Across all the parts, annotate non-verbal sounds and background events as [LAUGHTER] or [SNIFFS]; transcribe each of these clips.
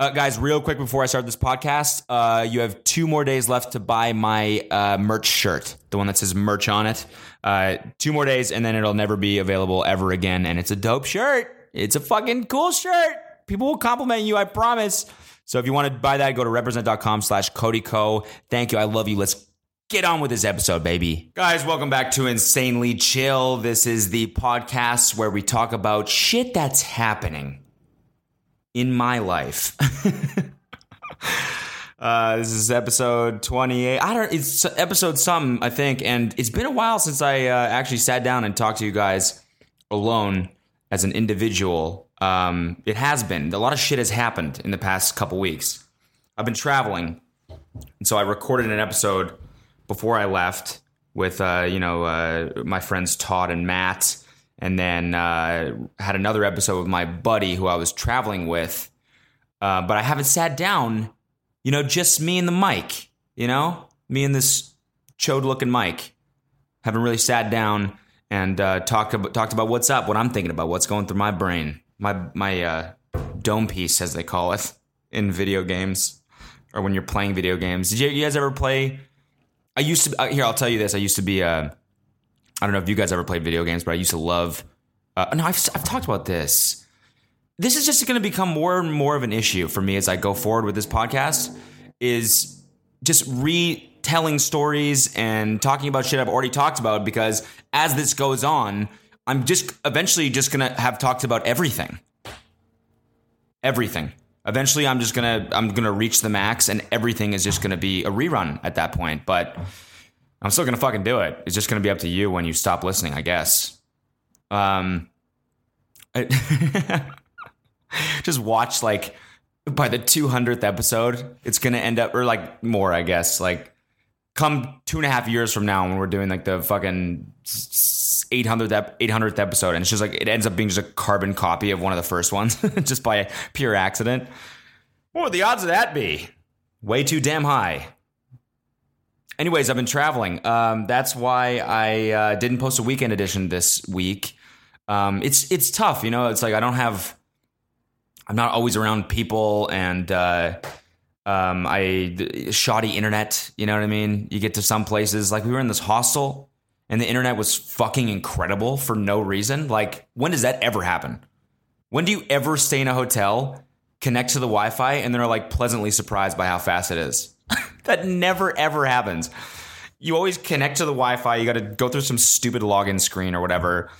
Uh, guys, real quick before I start this podcast, uh, you have two more days left to buy my uh, merch shirt, the one that says merch on it. Uh, two more days, and then it'll never be available ever again. And it's a dope shirt. It's a fucking cool shirt. People will compliment you, I promise. So if you want to buy that, go to represent.com slash Cody Ko. Thank you. I love you. Let's get on with this episode, baby. Guys, welcome back to Insanely Chill. This is the podcast where we talk about shit that's happening in my life. [LAUGHS] uh, this is episode 28. I don't, it's episode something, I think. And it's been a while since I uh, actually sat down and talked to you guys alone as an individual. Um, it has been. A lot of shit has happened in the past couple weeks. I've been traveling. And so I recorded an episode before I left with, uh, you know, uh, my friends Todd and Matt and then uh, had another episode with my buddy who I was traveling with. Uh, but I haven't sat down, you know, just me and the mic, you know, me and this chode looking mic. Haven't really sat down and uh, talked about, talked about what's up, what I'm thinking about, what's going through my brain, my my uh, dome piece as they call it in video games or when you're playing video games. Did you, you guys ever play? I used to uh, here. I'll tell you this. I used to be a I don't know if you guys ever played video games, but I used to love. Uh, no, I've, I've talked about this. This is just going to become more and more of an issue for me as I go forward with this podcast. Is just retelling stories and talking about shit I've already talked about because as this goes on, I'm just eventually just going to have talked about everything. Everything. Eventually, I'm just gonna I'm gonna reach the max, and everything is just gonna be a rerun at that point. But I'm still gonna fucking do it. It's just gonna be up to you when you stop listening, I guess. Um, I, [LAUGHS] just watch like by the 200th episode, it's gonna end up or like more, I guess. Like come two and a half years from now when we're doing like the fucking 800th 800th episode, and it's just like it ends up being just a carbon copy of one of the first ones, [LAUGHS] just by pure accident. What would the odds of that be? Way too damn high. Anyways, I've been traveling. Um, that's why I uh, didn't post a weekend edition this week. Um, it's it's tough, you know. It's like I don't have. I'm not always around people, and uh, um, I shoddy internet. You know what I mean? You get to some places, like we were in this hostel, and the internet was fucking incredible for no reason. Like, when does that ever happen? When do you ever stay in a hotel, connect to the Wi-Fi, and then are like pleasantly surprised by how fast it is? That never ever happens. You always connect to the Wi-Fi. You got to go through some stupid login screen or whatever,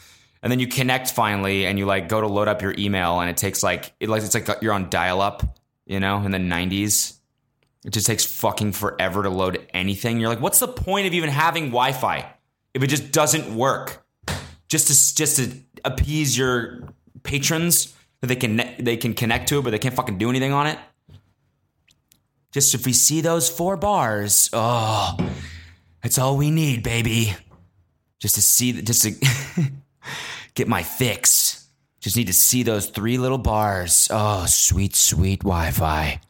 and then you connect finally, and you like go to load up your email, and it takes like it like it's like you're on dial-up, you know, in the '90s. It just takes fucking forever to load anything. You're like, what's the point of even having Wi-Fi if it just doesn't work? Just to just to appease your patrons that they can they can connect to it, but they can't fucking do anything on it. Just if we see those four bars, oh, that's all we need, baby. Just to see, just to [LAUGHS] get my fix. Just need to see those three little bars. Oh, sweet, sweet Wi Fi.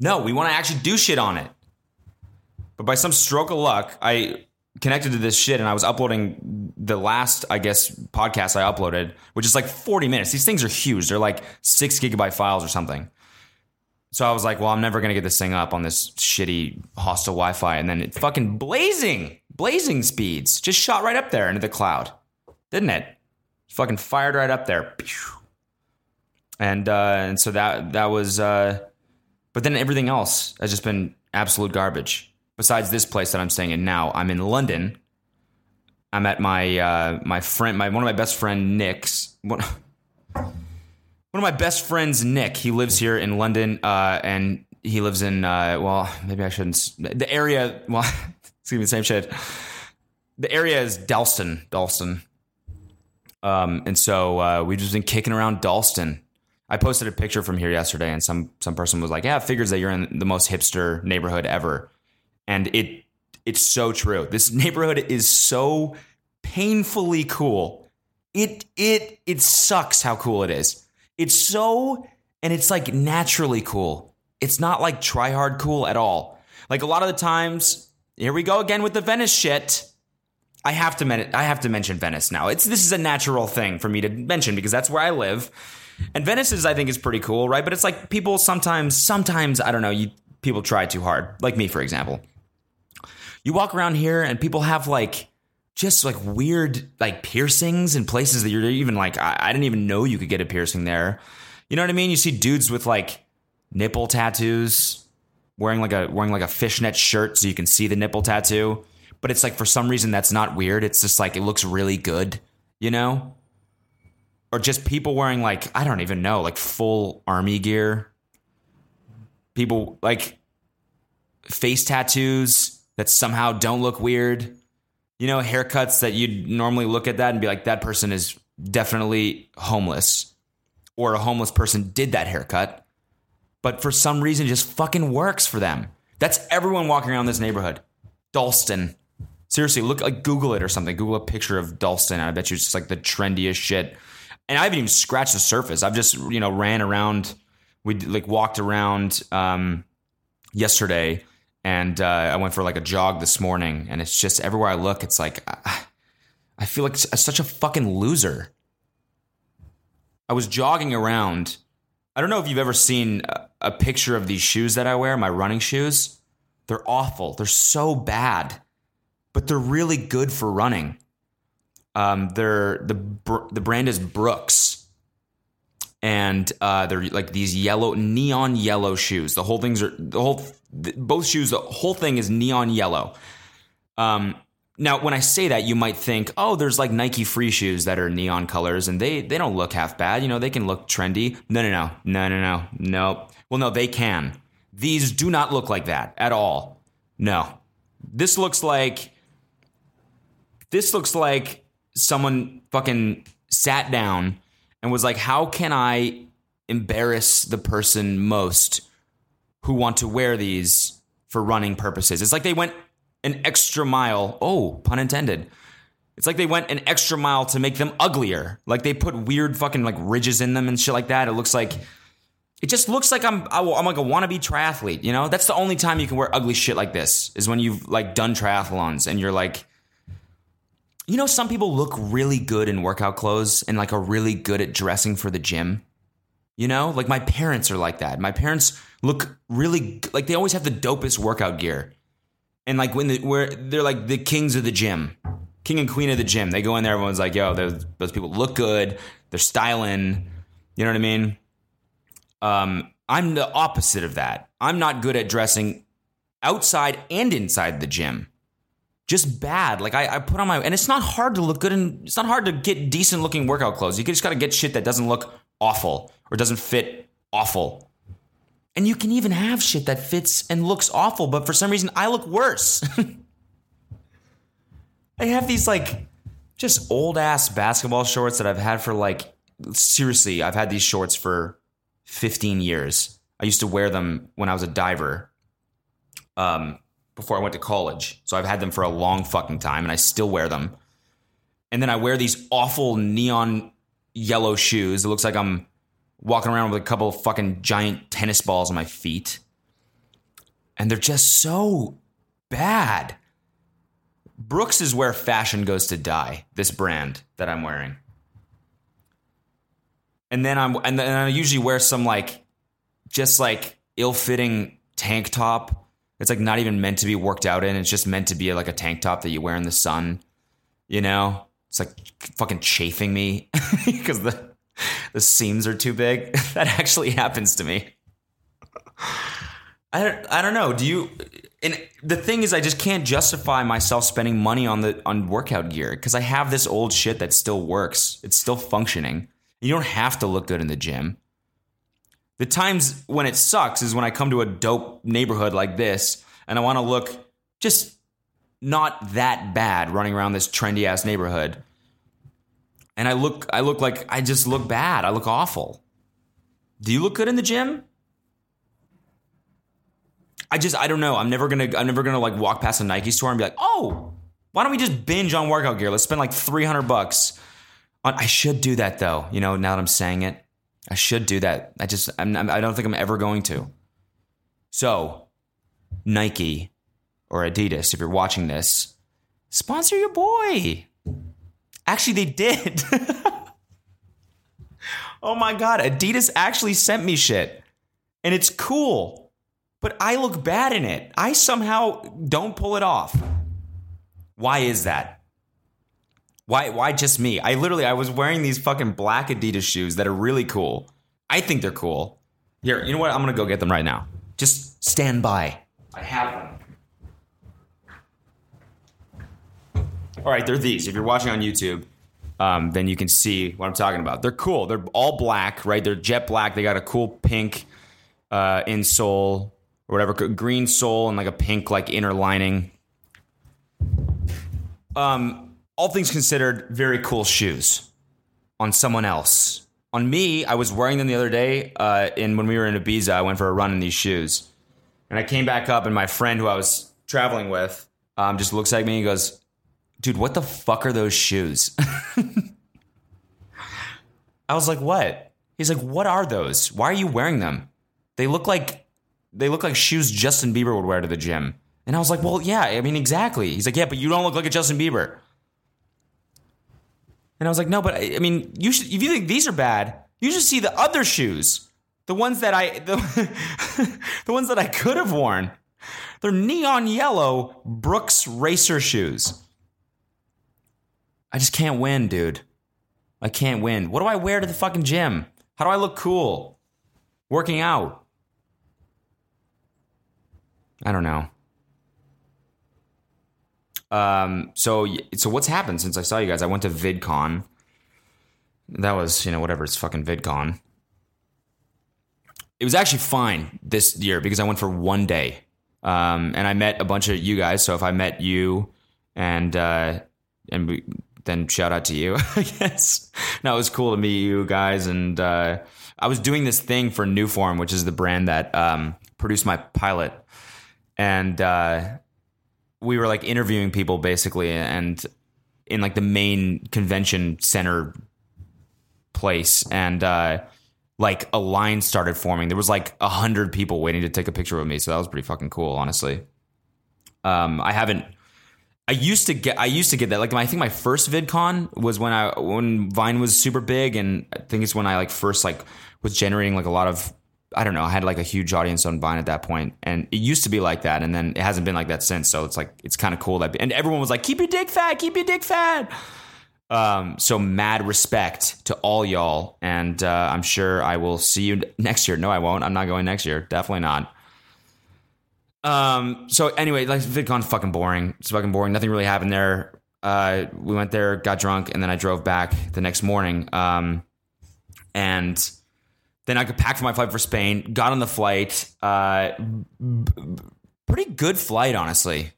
No, we want to actually do shit on it. But by some stroke of luck, I connected to this shit and I was uploading the last, I guess, podcast I uploaded, which is like 40 minutes. These things are huge. They're like six gigabyte files or something. So I was like, well, I'm never going to get this thing up on this shitty hostile Wi Fi. And then it fucking blazing, blazing speeds just shot right up there into the cloud, didn't it? Fucking fired right up there. And, uh, and so that, that was, uh, but then everything else has just been absolute garbage. Besides this place that I'm staying in now, I'm in London. I'm at my, uh, my friend, my, one of my best friend, Nick's. One, one of my best friends, Nick, he lives here in London, uh, and he lives in uh, well, maybe I shouldn't. The area, well, gonna be the same shit. The area is Dalston, Dalston, um, and so uh, we've just been kicking around Dalston. I posted a picture from here yesterday, and some some person was like, "Yeah, figures that you're in the most hipster neighborhood ever," and it it's so true. This [LAUGHS] neighborhood is so painfully cool. It it it sucks how cool it is. It's so, and it's like naturally cool. It's not like try hard cool at all. Like a lot of the times, here we go again with the Venice shit. I have to men- I have to mention Venice now. It's this is a natural thing for me to mention because that's where I live. And Venice is, I think, is pretty cool, right? But it's like people sometimes, sometimes I don't know, you people try too hard, like me, for example. You walk around here and people have like just like weird like piercings in places that you're even like I, I didn't even know you could get a piercing there. You know what I mean? You see dudes with like nipple tattoos, wearing like a wearing like a fishnet shirt so you can see the nipple tattoo. But it's like for some reason that's not weird. It's just like it looks really good, you know? Or just people wearing like I don't even know, like full army gear. People like face tattoos that somehow don't look weird. You know, haircuts that you'd normally look at that and be like, that person is definitely homeless. Or a homeless person did that haircut. But for some reason, just fucking works for them. That's everyone walking around this neighborhood. Dalston. Seriously, look like Google it or something. Google a picture of Dalston. I bet you it's just like the trendiest shit. And I haven't even scratched the surface. I've just, you know, ran around. We like walked around um, yesterday and uh, I went for like a jog this morning, and it's just everywhere I look, it's like I feel like such a fucking loser. I was jogging around. I don't know if you've ever seen a, picture of these shoes that I wear, my running shoes. They're awful. They're so bad, but they're really good for running. Um, they're the the brand is Brooks, and uh, they're like these yellow neon yellow shoes. The whole things are the whole both shoes, the whole thing is neon yellow. Um, now, when I say that, you might think, oh, there's like Nike free shoes that are neon colors and they, they don't look half bad. You know, they can look trendy. No, no, no, no, no, no, no. Well, no, they can. These do not look like that at all. No. This looks like, this looks like someone fucking sat down and was like, how can I embarrass the person most who want to wear these for running purposes. It's like they went an extra mile. Oh, pun intended. It's like they went an extra mile to make them uglier. Like they put weird fucking like ridges in them and shit like that. It looks like it just looks like I'm I'm like a wannabe triathlete. You know, that's the only time you can wear ugly shit like this is when you've like done triathlons and you're like, you know, some people look really good in workout clothes and like are really good at dressing for the gym. You know, like my parents are like that. My parents look really like they always have the dopest workout gear. And like when the, where they're like the kings of the gym, king and queen of the gym. They go in there, everyone's like, "Yo, those, those people look good. They're styling." You know what I mean? Um, I'm the opposite of that. I'm not good at dressing outside and inside the gym. Just bad. Like I, I put on my, and it's not hard to look good, and it's not hard to get decent looking workout clothes. You just got to get shit that doesn't look awful or doesn't fit awful. And you can even have shit that fits and looks awful, but for some reason I look worse. [LAUGHS] I have these like just old ass basketball shorts that I've had for like seriously, I've had these shorts for 15 years. I used to wear them when I was a diver. Um before I went to college. So I've had them for a long fucking time and I still wear them. And then I wear these awful neon yellow shoes. It looks like I'm walking around with a couple of fucking giant tennis balls on my feet. And they're just so bad. Brooks is where fashion goes to die, this brand that I'm wearing. And then I'm and then I usually wear some like just like ill-fitting tank top. It's like not even meant to be worked out in. It's just meant to be like a tank top that you wear in the sun. You know? It's like fucking chafing me [LAUGHS] because the [LAUGHS] the seams are too big. [LAUGHS] that actually happens to me. I don't, I don't know. Do you? And the thing is, I just can't justify myself spending money on the on workout gear because I have this old shit that still works. It's still functioning. You don't have to look good in the gym. The times when it sucks is when I come to a dope neighborhood like this and I want to look just not that bad running around this trendy ass neighborhood and I look I look like I just look bad. I look awful. Do you look good in the gym? I just I don't know. I'm never gonna I'm never gonna like walk past a Nike store and be like, oh, why don't we just binge on workout gear? Let's spend like 300 bucks. On, I should do that though. You know, now that I'm saying it, I should do that. I just I'm, I don't think I'm ever going to. So, Nike or Adidas, if you're watching this, sponsor your boy. Actually, they did. [LAUGHS] oh my god, Adidas actually sent me shit. And it's cool. But I look bad in it. I somehow don't pull it off. Why is that? Why why just me? I literally I was wearing these fucking black Adidas shoes that are really cool. I think they're cool. Here, you know what? I'm gonna go get them right now. Just stand by. I have them. All right, they're these. If you're watching on YouTube, um, then you can see what I'm talking about. They're cool. They're all black, right? They're jet black. They got a cool pink uh, insole or whatever, green sole and like a pink like inner lining. Um, all things considered, very cool shoes on someone else. On me, I was wearing them the other day. Uh, in when we were in Ibiza, I went for a run in these shoes, and I came back up, and my friend who I was traveling with um, just looks at me and goes, dude, what the fuck are those shoes? [LAUGHS] I was like, what? He's like, what are those? Why are you wearing them? They look like they look like shoes Justin Bieber would wear to the gym. And I was like, well, yeah, I mean, exactly. He's like, yeah, but you don't look like a Justin Bieber. And I was like, no, but I, I mean, you should if you think these are bad, you should see the other shoes. The ones that I the, [LAUGHS] the ones that I could have worn. They're neon yellow Brooks racer shoes. I just can't win, dude. I can't win. What do I wear to the fucking gym? How do I look cool? Working out. I don't know. Um, so so what's happened since I saw you guys? I went to VidCon. That was, you know, whatever, it's fucking VidCon. It was actually fine this year because I went for one day. Um, and I met a bunch of you guys. So if I met you and uh, and we, then shout out to you, [LAUGHS] I guess. No, it was cool to meet you guys. And uh, I was doing this thing for New Form, which is the brand that um, produced my pilot. And uh, we were like interviewing people basically, and in like the main convention center place. And uh, like a line started forming. There was like a hundred people waiting to take a picture with me. So that was pretty fucking cool, honestly. Um, I haven't I used to get I used to get that. Like I think my first VidCon was when I when Vine was super big and I think it's when I like first like was generating like a lot of I don't know I had like a huge audience on Vine at that point and it used to be like that and then it hasn't been like that since so it's like it's kind of cool that and everyone was like keep your dick fat keep your dick fat! Um so mad respect to all y'all and uh, I'm sure I will see you next year. No I won't. I'm not going next year. Definitely not um. So anyway, like VidCon's fucking boring. It's fucking boring. Nothing really happened there. Uh, we went there, got drunk, and then I drove back the next morning. Um, and then I could pack for my flight for Spain. Got on the flight. Uh, b- pretty good flight, honestly.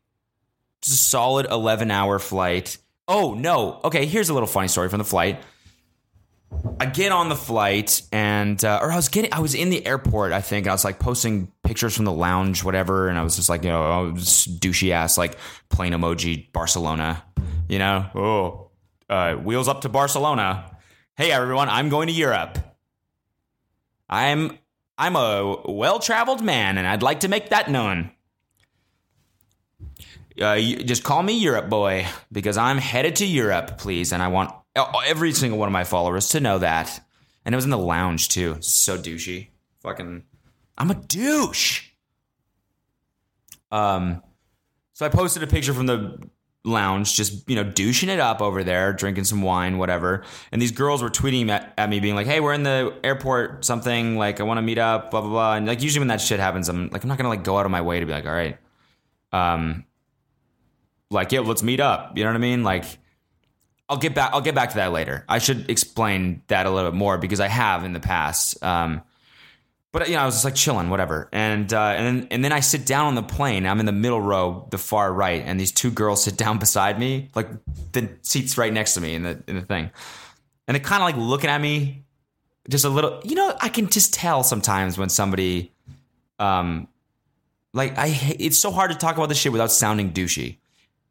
Just a solid eleven hour flight. Oh no. Okay, here's a little funny story from the flight. I get on the flight and uh, or I was getting I was in the airport I think I was like posting pictures from the lounge whatever and I was just like you know oh, douchey ass like plane emoji Barcelona you know? Oh uh, wheels up to Barcelona. Hey everyone I'm going to Europe. I'm I'm a well traveled man and I'd like to make that known uh, just call me Europe boy because I'm headed to Europe please and I want every single one of my followers to know that. And it was in the lounge too. So douchey. Fucking I'm a douche. Um so I posted a picture from the lounge, just, you know, douching it up over there, drinking some wine, whatever. And these girls were tweeting at, at me, being like, hey, we're in the airport, something, like, I want to meet up, blah, blah, blah. And like, usually when that shit happens, I'm like, I'm not to like go out of my way to be like, all right, um, like, yeah, let's meet up. You know what I mean? Like, I'll get back. I'll get back to that later. I should explain that a little bit more because I have in the past. Um, but you know, I was just like chilling, whatever. And uh, and then and then I sit down on the plane. I'm in the middle row, the far right, and these two girls sit down beside me, like the seats right next to me in the in the thing. And they're kind of like looking at me, just a little. You know, I can just tell sometimes when somebody, um, like I. It's so hard to talk about this shit without sounding douchey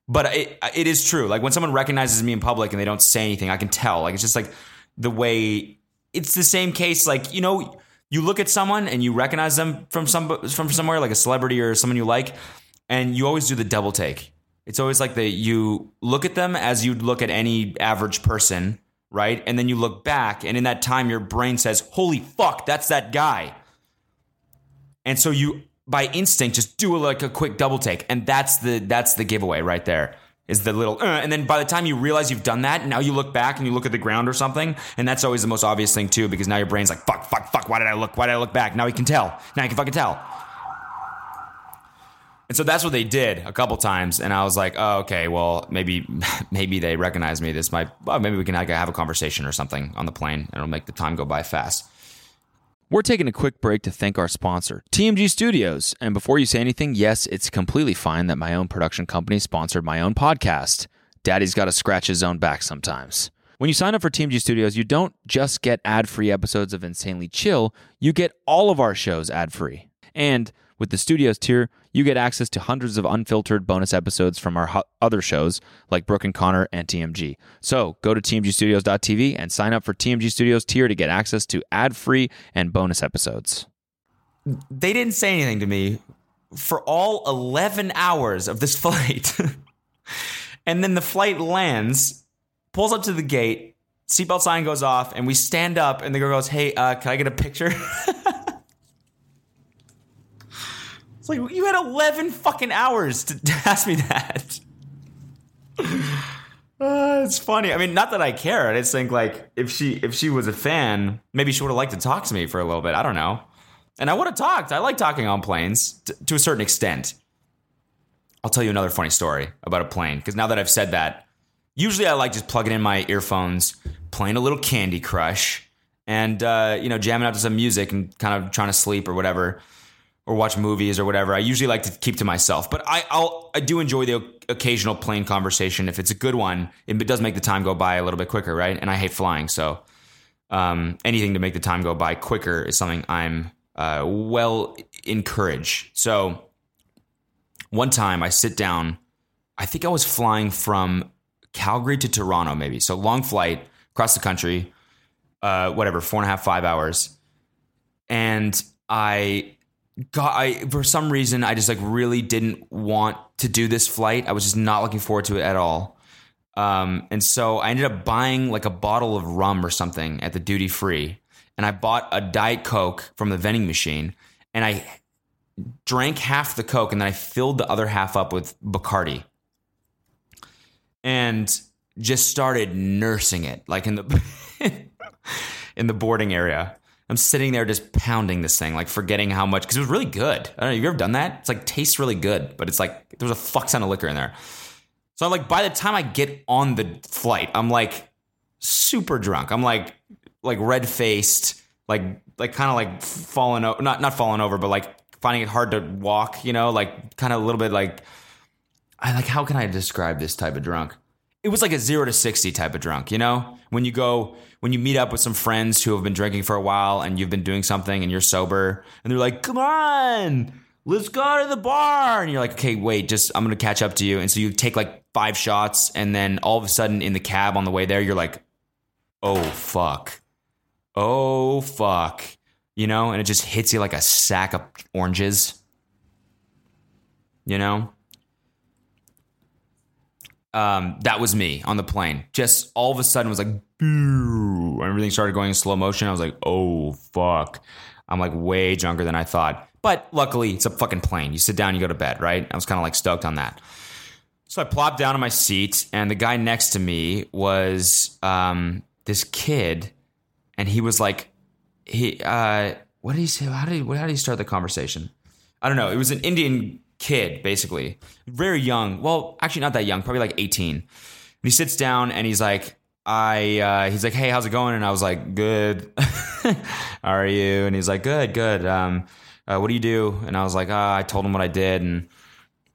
but it, it is true. Like when someone recognizes me in public and they don't say anything, I can tell. Like it's just like the way it's the same case. Like you know, you look at someone and you recognize them from some from somewhere, like a celebrity or someone you like, and you always do the double take. It's always like that you look at them as you'd look at any average person, right? And then you look back, and in that time, your brain says, Holy fuck, that's that guy. And so you, by instinct, just do like a quick double take. And that's the that's the giveaway right there. Is the little, uh, and then by the time you realize you've done that, now you look back and you look at the ground or something, and that's always the most obvious thing too, because now your brain's like, fuck, fuck, fuck, why did I look? Why did I look back? Now you can tell. Now you can fucking tell. And so that's what they did a couple times, and I was like, "Oh, okay. Well, maybe, [LAUGHS] maybe they recognize me. This might, well, maybe we can like, have a conversation or something on the plane, and it'll make the time go by fast." We're taking a quick break to thank our sponsor, TMG Studios. And before you say anything, yes, it's completely fine that my own production company sponsored my own podcast. Daddy's got to scratch his own back sometimes. When you sign up for TMG Studios, you don't just get ad free episodes of Insanely Chill, you get all of our shows ad free. And with the Studios tier, you get access to hundreds of unfiltered bonus episodes from our other shows like Brooke and Connor and TMG. So go to tmgstudios.tv and sign up for TMG Studios tier to get access to ad free and bonus episodes. They didn't say anything to me for all 11 hours of this [LAUGHS] flight. and then the flight lands, pulls up to the gate, seatbelt sign goes off, and we stand up, and the girl goes, Hey, uh, can I get a picture? [LAUGHS] It's like you had 11 fucking hours to, ask me that. Uh, it's funny. I mean, not that I care. I just think like if she if she was a fan, maybe she would have liked to talk to me for a little bit. I don't know. And I would have talked. I like talking on planes t- to a certain extent. I'll tell you another funny story about a plane because now that I've said that, usually I like just plugging in my earphones, playing a little Candy Crush, and uh, you know jamming out to some music and kind of trying to sleep or whatever or watch movies or whatever. I usually like to keep to myself, but I I'll, I do enjoy the occasional plane conversation if it's a good one. It does make the time go by a little bit quicker, right? And I hate flying, so um, anything to make the time go by quicker is something I'm uh, well encourage. So one time I sit down. I think I was flying from Calgary to Toronto, maybe. So long flight across the country, uh, whatever, four and a half, five hours. And I God, I for some reason I just like really didn't want to do this flight. I was just not looking forward to it at all. Um, and so I ended up buying like a bottle of rum or something at the duty free, and I bought a diet coke from the vending machine, and I drank half the coke, and then I filled the other half up with Bacardi, and just started nursing it like in the [LAUGHS] in the boarding area. I'm sitting there just pounding this thing, like forgetting how much because it was really good. I don't know. Have you ever done that? It's like tastes really good, but it's like there's a fuck ton of liquor in there. So I'm like, by the time I get on the flight, I'm like super drunk. I'm like like red faced, like like kind of like falling over, not not falling over, but like finding it hard to walk. You know, like kind of a little bit like I like how can I describe this type of drunk? It was like a zero to sixty type of drunk. You know, when you go when you meet up with some friends who have been drinking for a while and you've been doing something and you're sober and they're like, come on, let's go to the bar. And you're like, okay, wait, just, I'm going to catch up to you. And so you take like five shots and then all of a sudden in the cab on the way there, you're like, oh, fuck. Oh, fuck. You know, and it just hits you like a sack of oranges. You know? Um, that was me on the plane. Just all of a sudden was like, everything started going in slow motion. I was like, oh, fuck. I'm like way drunker than I thought. But luckily, it's a fucking plane. You sit down, you go to bed, right? I was kind of like stoked on that. So I plopped down on my seat, and the guy next to me was um, this kid, and he was like, he, uh, what did he say? How did he, how did he start the conversation? I don't know. It was an Indian kid, basically, very young. Well, actually, not that young, probably like 18. And he sits down and he's like, I uh, he's like, hey, how's it going? And I was like, good. [LAUGHS] How are you? And he's like, good, good. Um, uh, what do you do? And I was like, oh, I told him what I did and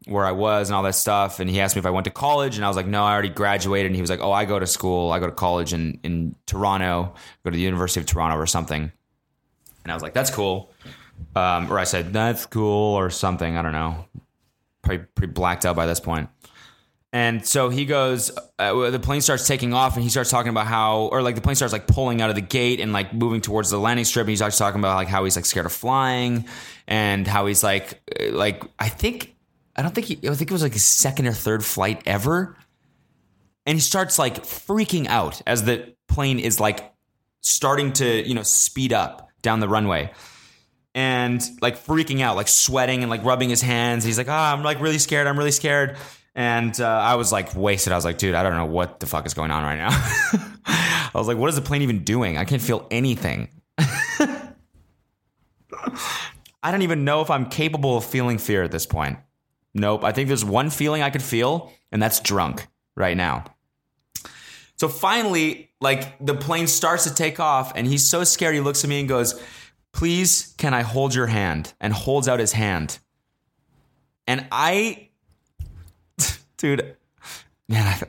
where I was and all that stuff. And he asked me if I went to college, and I was like, no, I already graduated. And he was like, oh, I go to school. I go to college in in Toronto. Go to the University of Toronto or something. And I was like, that's cool. Um, or I said, that's cool or something. I don't know. Probably pretty blacked out by this point. And so he goes, uh, the plane starts taking off, and he starts talking about how, or like the plane starts like pulling out of the gate and like moving towards the landing strip. And he's starts talking about like how he's like scared of flying, and how he's like, uh, like I think, I don't think he, I think it was like his second or third flight ever. and he starts like freaking out as the plane is like starting to, you know, speed up down the runway. And like freaking out, like sweating and like rubbing his hands. He's like, "Ah, I'm like really scared. I'm really scared." And uh, I was like wasted. I was like, "Dude, I don't know what the fuck is going on right now." [LAUGHS] I was like, "What is the plane even doing? I can't feel anything." [LAUGHS] I don't even know if I'm capable of feeling fear at this point. Nope. I think there's one feeling I could feel, and that's drunk right now. So finally, like the plane starts to take off, and he's so scared. He looks at me and goes, Please, can I hold your hand? And holds out his hand. And I, [LAUGHS] dude, man, I,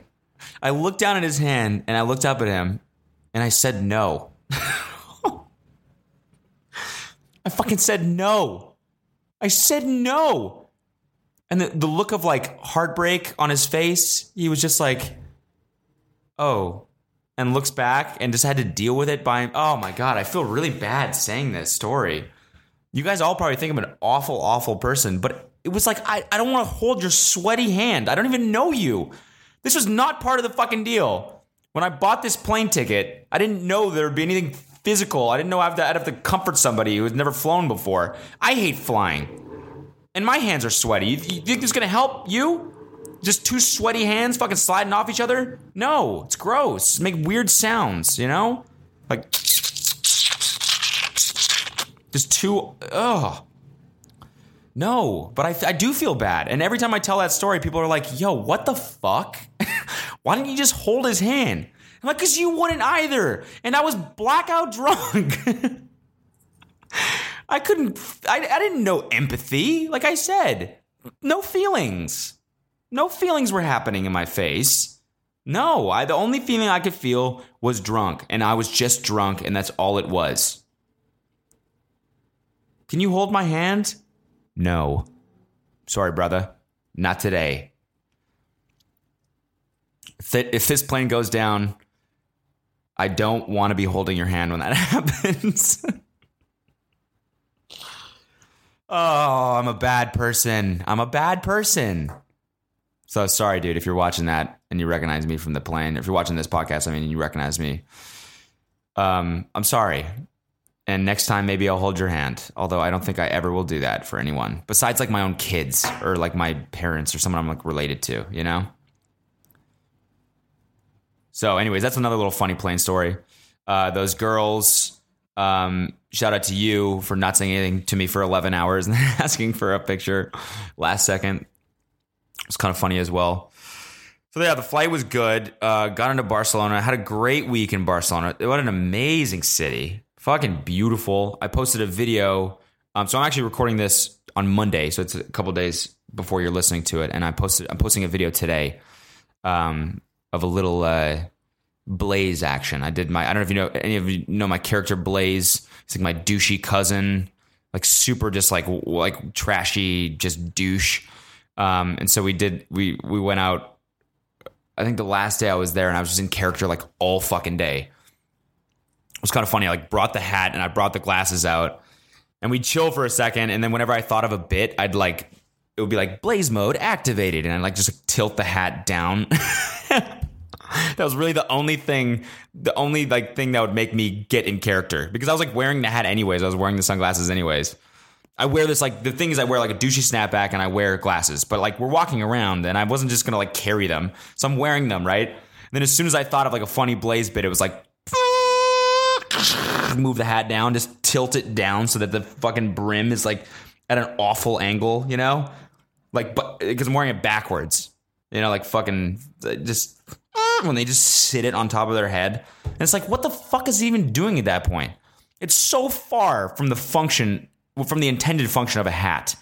I looked down at his hand and I looked up at him and I said no. [LAUGHS] I fucking said no. I said no. And the, the look of like heartbreak on his face, he was just like, oh, and looks back and just had to deal with it by, oh my God, I feel really bad saying this story. You guys all probably think I'm an awful, awful person, but it was like, I, I don't want to hold your sweaty hand. I don't even know you. This was not part of the fucking deal. When I bought this plane ticket, I didn't know there would be anything physical. I didn't know I'd have to comfort somebody who has never flown before. I hate flying. And my hands are sweaty. You, you think this is gonna help you? Just two sweaty hands fucking sliding off each other? No, it's gross. Make weird sounds, you know? Like just two ugh. No, but I, I do feel bad. And every time I tell that story, people are like, yo, what the fuck? [LAUGHS] Why didn't you just hold his hand? I'm like, because you wouldn't either. And I was blackout drunk. [LAUGHS] I couldn't, I, I didn't know empathy. Like I said, no feelings. No feelings were happening in my face. No, I, the only feeling I could feel was drunk. And I was just drunk, and that's all it was. Can you hold my hand? No. Sorry, brother. Not today. Th- if this plane goes down, I don't want to be holding your hand when that [LAUGHS] happens. [LAUGHS] oh, I'm a bad person. I'm a bad person. So sorry, dude, if you're watching that and you recognize me from the plane. If you're watching this podcast, I mean, you recognize me. Um, I'm sorry. And next time, maybe I'll hold your hand. Although I don't think I ever will do that for anyone besides like my own kids or like my parents or someone I'm like related to, you know? So, anyways, that's another little funny plane story. Uh, those girls, um, shout out to you for not saying anything to me for 11 hours and [LAUGHS] asking for a picture last second. It's kind of funny as well. So yeah, the flight was good. Uh, got into Barcelona. Had a great week in Barcelona. What an amazing city. Fucking beautiful. I posted a video. Um, so I'm actually recording this on Monday, so it's a couple days before you're listening to it. And I posted. I'm posting a video today. Um, of a little uh, Blaze action. I did my. I don't know if you know any of you know my character Blaze. He's like my douchey cousin, like super just like like trashy, just douche. Um, and so we did. We we went out. I think the last day I was there, and I was just in character like all fucking day. It was kind of funny. I like brought the hat and I brought the glasses out, and we'd chill for a second, and then whenever I thought of a bit, I'd like it would be like blaze mode activated, and I'd like just like, tilt the hat down. [LAUGHS] that was really the only thing, the only like thing that would make me get in character because I was like wearing the hat anyways. I was wearing the sunglasses anyways. I wear this like the thing is I wear like a douchey snapback and I wear glasses, but like we're walking around and I wasn't just gonna like carry them, so I'm wearing them right. And then as soon as I thought of like a funny blaze bit, it was like [LAUGHS] move the hat down, just tilt it down so that the fucking brim is like at an awful angle, you know, like but because I'm wearing it backwards, you know, like fucking just [SNIFFS] when they just sit it on top of their head. And it's like, what the fuck is he even doing at that point? It's so far from the function, from the intended function of a hat.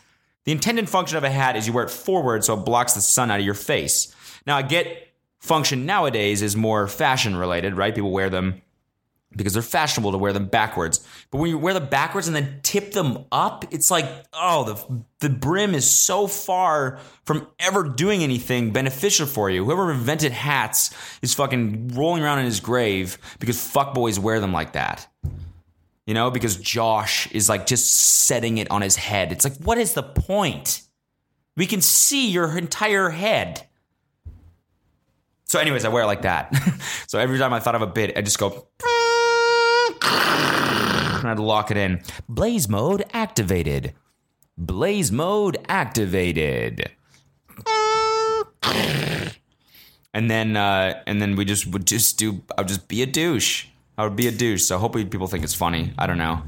The intended function of a hat is you wear it forward so it blocks the sun out of your face. Now, I get function nowadays is more fashion related, right? People wear them because they're fashionable to wear them backwards. But when you wear them backwards and then tip them up, it's like, oh, the the brim is so far from ever doing anything beneficial for you. Whoever invented hats is fucking rolling around in his grave because fuckboys wear them like that. You know, because Josh is like just setting it on his head. It's like, what is the point? We can see your entire head. So, anyways, I wear it like that. [LAUGHS] so every time I thought of a bit, I just go. And I'd lock it in. Blaze mode activated. Blaze mode activated. And then, uh, and then we just would just do. I would just be a douche. I would be a douche. So hopefully people think it's funny. I don't know.